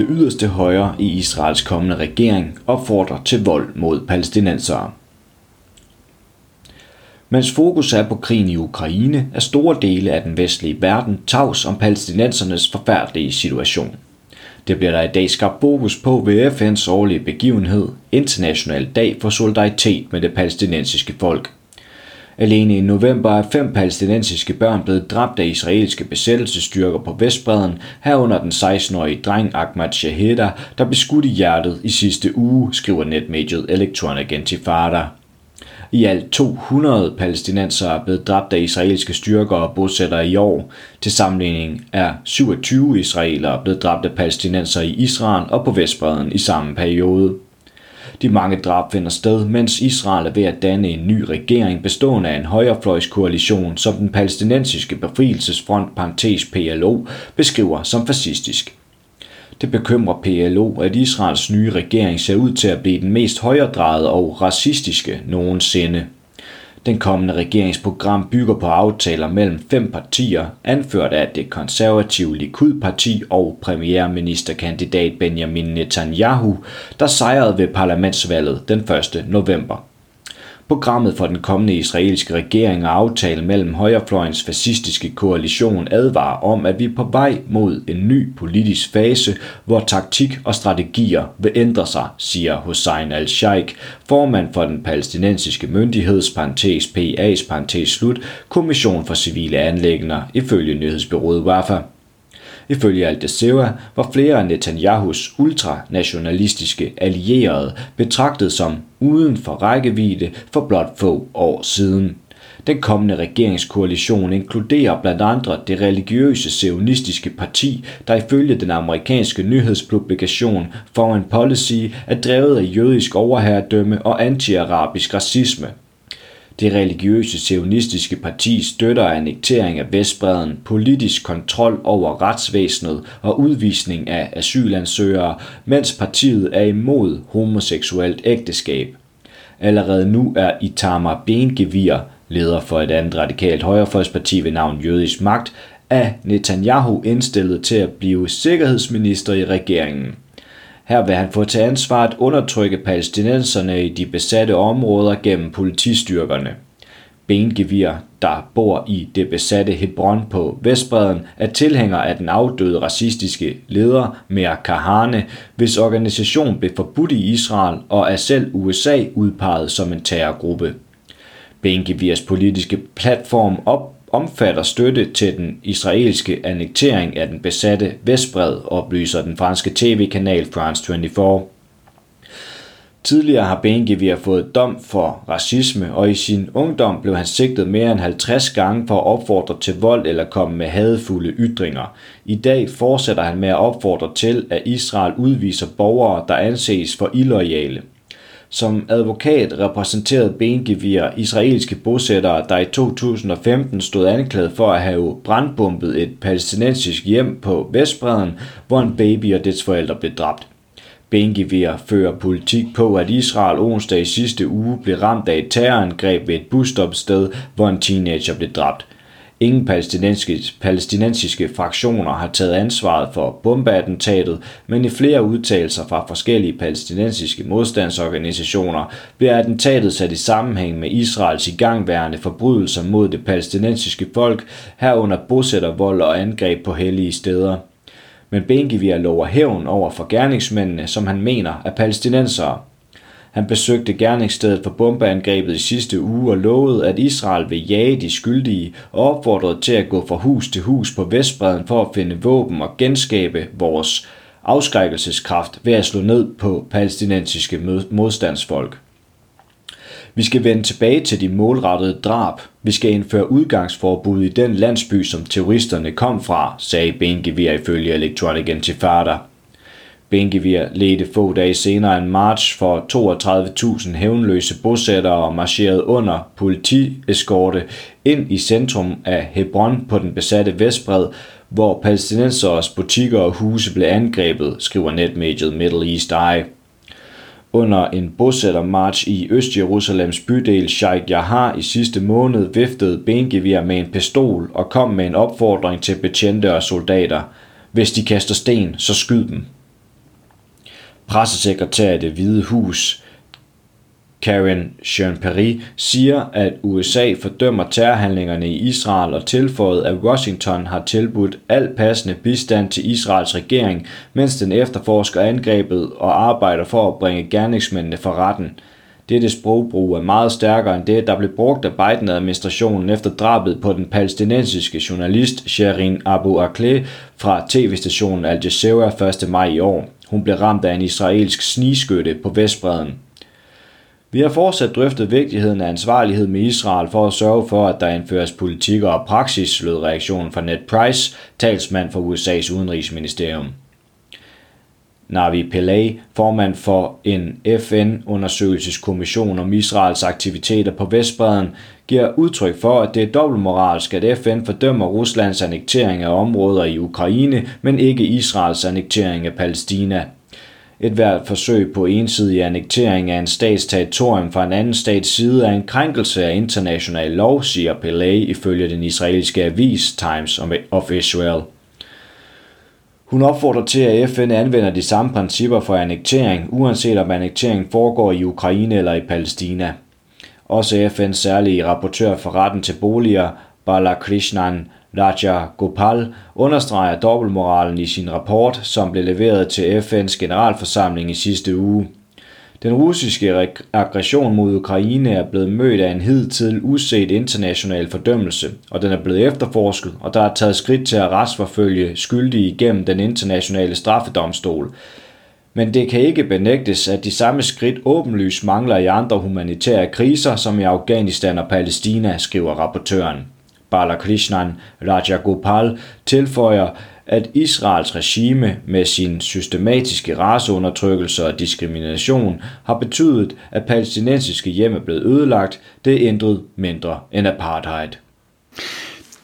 Det yderste højre i Israels kommende regering opfordrer til vold mod palæstinensere. Mens fokus er på krigen i Ukraine, er store dele af den vestlige verden tavs om palæstinensernes forfærdelige situation. Det bliver der i dag skabt fokus på ved FN's årlige begivenhed, International Dag for Solidaritet med det palæstinensiske folk. Alene i november er fem palæstinensiske børn blevet dræbt af israelske besættelsesstyrker på Vestbreden, herunder den 16-årige dreng Ahmad Shaheda, der blev skudt i hjertet i sidste uge, skriver netmediet Electronic Intifada. I alt 200 palæstinensere er blevet dræbt af israelske styrker og bosættere i år. Til sammenligning er 27 israelere blevet dræbt af palæstinensere i Israel og på Vestbreden i samme periode. De mange drab finder sted, mens Israel er ved at danne en ny regering bestående af en højrefløjskoalition, som den palæstinensiske befrielsesfront parentes PLO beskriver som fascistisk. Det bekymrer PLO, at Israels nye regering ser ud til at blive den mest højredrejede og racistiske nogensinde. Den kommende regeringsprogram bygger på aftaler mellem fem partier, anført af det konservative Likud-parti og premierministerkandidat Benjamin Netanyahu, der sejrede ved parlamentsvalget den 1. november. Programmet for den kommende israelske regering og aftale mellem højrefløjens fascistiske koalition advarer om, at vi er på vej mod en ny politisk fase, hvor taktik og strategier vil ændre sig, siger Hussein al-Sheikh, formand for den palæstinensiske myndigheds parentes PA's parentes slut, Kommission for Civile Anlægner, ifølge nyhedsbyrået WAFA. Ifølge Al Jazeera var flere af Netanyahus ultranationalistiske allierede betragtet som uden for rækkevidde for blot få år siden. Den kommende regeringskoalition inkluderer blandt andre det religiøse sionistiske parti, der ifølge den amerikanske nyhedspublikation Foreign Policy er drevet af jødisk overherredømme og antiarabisk racisme. Det religiøse sionistiske parti støtter annektering af Vestbreden, politisk kontrol over retsvæsenet og udvisning af asylansøgere, mens partiet er imod homoseksuelt ægteskab. Allerede nu er Itamar Bengevir, leder for et andet radikalt højrefløjsparti ved navn Jødisk Magt, af Netanyahu indstillet til at blive sikkerhedsminister i regeringen. Her vil han få til ansvar at undertrykke palæstinenserne i de besatte områder gennem politistyrkerne. Bengevir, der bor i det besatte Hebron på Vestbreden, er tilhænger af den afdøde racistiske leder Meir Kahane, hvis organisation blev forbudt i Israel og er selv USA udpeget som en terrorgruppe. Bengevirs politiske platform op omfatter støtte til den israelske annektering af den besatte Vestbred, oplyser den franske tv-kanal France 24. Tidligere har Bengevir fået dom for racisme, og i sin ungdom blev han sigtet mere end 50 gange for at opfordre til vold eller komme med hadefulde ytringer. I dag fortsætter han med at opfordre til, at Israel udviser borgere, der anses for illoyale. Som advokat repræsenterede Bengevir israelske bosættere, der i 2015 stod anklaget for at have brandbombet et palæstinensisk hjem på Vestbreden, hvor en baby og dets forældre blev dræbt. Bengevir fører politik på, at Israel onsdag i sidste uge blev ramt af et terrorangreb ved et busstopsted, hvor en teenager blev dræbt. Ingen palæstinensiske, palæstinensiske fraktioner har taget ansvaret for bombeattentatet, men i flere udtalelser fra forskellige palæstinensiske modstandsorganisationer bliver attentatet sat i sammenhæng med Israels igangværende forbrydelser mod det palæstinensiske folk, herunder bosættervold og angreb på hellige steder. Men Bengivir lover hævn over for gerningsmændene, som han mener er palæstinensere. Han besøgte gerningsstedet for bombeangrebet i sidste uge og lovede, at Israel vil jage de skyldige og opfordrede til at gå fra hus til hus på Vestbreden for at finde våben og genskabe vores afskrækkelseskraft ved at slå ned på palæstinensiske modstandsfolk. Vi skal vende tilbage til de målrettede drab. Vi skal indføre udgangsforbud i den landsby, som terroristerne kom fra, sagde Bengevir ifølge Electronic Intifada. Bengevir ledte få dage senere en march for 32.000 hævnløse bosættere og marcherede under politieskorte ind i centrum af Hebron på den besatte Vestbred, hvor palæstinenseres butikker og huse blev angrebet, skriver netmediet Middle East Eye. Under en bosættermarch i Øst-Jerusalems bydel Sheikh Yahar i sidste måned viftede Bengevir med en pistol og kom med en opfordring til betjente og soldater. Hvis de kaster sten, så skyd dem. Pressesekretær i det hvide hus, Karen Jean-Pierre, siger, at USA fordømmer terrorhandlingerne i Israel og tilføjet, at Washington har tilbudt al passende bistand til Israels regering, mens den efterforsker angrebet og arbejder for at bringe gerningsmændene for retten. Dette sprogbrug er meget stærkere end det, der blev brugt af Biden-administrationen efter drabet på den palæstinensiske journalist Sherin Abu Akleh fra tv-stationen Al Jazeera 1. maj i år. Hun blev ramt af en israelsk snigskytte på Vestbreden. Vi har fortsat drøftet vigtigheden af ansvarlighed med Israel for at sørge for, at der indføres politik og praksis, lød reaktionen fra Ned Price, talsmand for USA's udenrigsministerium. Navi Pillay, formand for en FN-undersøgelseskommission om Israels aktiviteter på Vestbreden, giver udtryk for, at det er dobbeltmoralsk, at FN fordømmer Ruslands annektering af områder i Ukraine, men ikke Israels annektering af Palæstina. Et hvert forsøg på ensidig annektering af en stats territorium fra en anden stats side er en krænkelse af international lov, siger Pillay ifølge den israelske avis Times of Israel. Hun opfordrer til, at FN anvender de samme principper for annektering, uanset om annektering foregår i Ukraine eller i Palæstina. Også FN's særlige rapportør for retten til boliger, Balakrishnan Raja Gopal, understreger dobbeltmoralen i sin rapport, som blev leveret til FN's generalforsamling i sidste uge. Den russiske aggression mod Ukraine er blevet mødt af en hidtil uset international fordømmelse, og den er blevet efterforsket, og der er taget skridt til at retsforfølge skyldige igennem den internationale straffedomstol. Men det kan ikke benægtes, at de samme skridt åbenlyst mangler i andre humanitære kriser, som i Afghanistan og Palæstina, skriver rapportøren. Balakrishnan Rajagopal tilføjer, at Israels regime med sin systematiske raceundertrykkelse og diskrimination har betydet, at palæstinensiske hjem er blevet ødelagt. Det er ændret mindre end apartheid.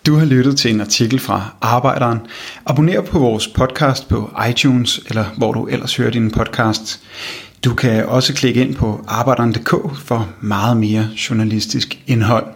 Du har lyttet til en artikel fra Arbejderen. Abonner på vores podcast på iTunes, eller hvor du ellers hører din podcast. Du kan også klikke ind på arbejderen.dk for meget mere journalistisk indhold.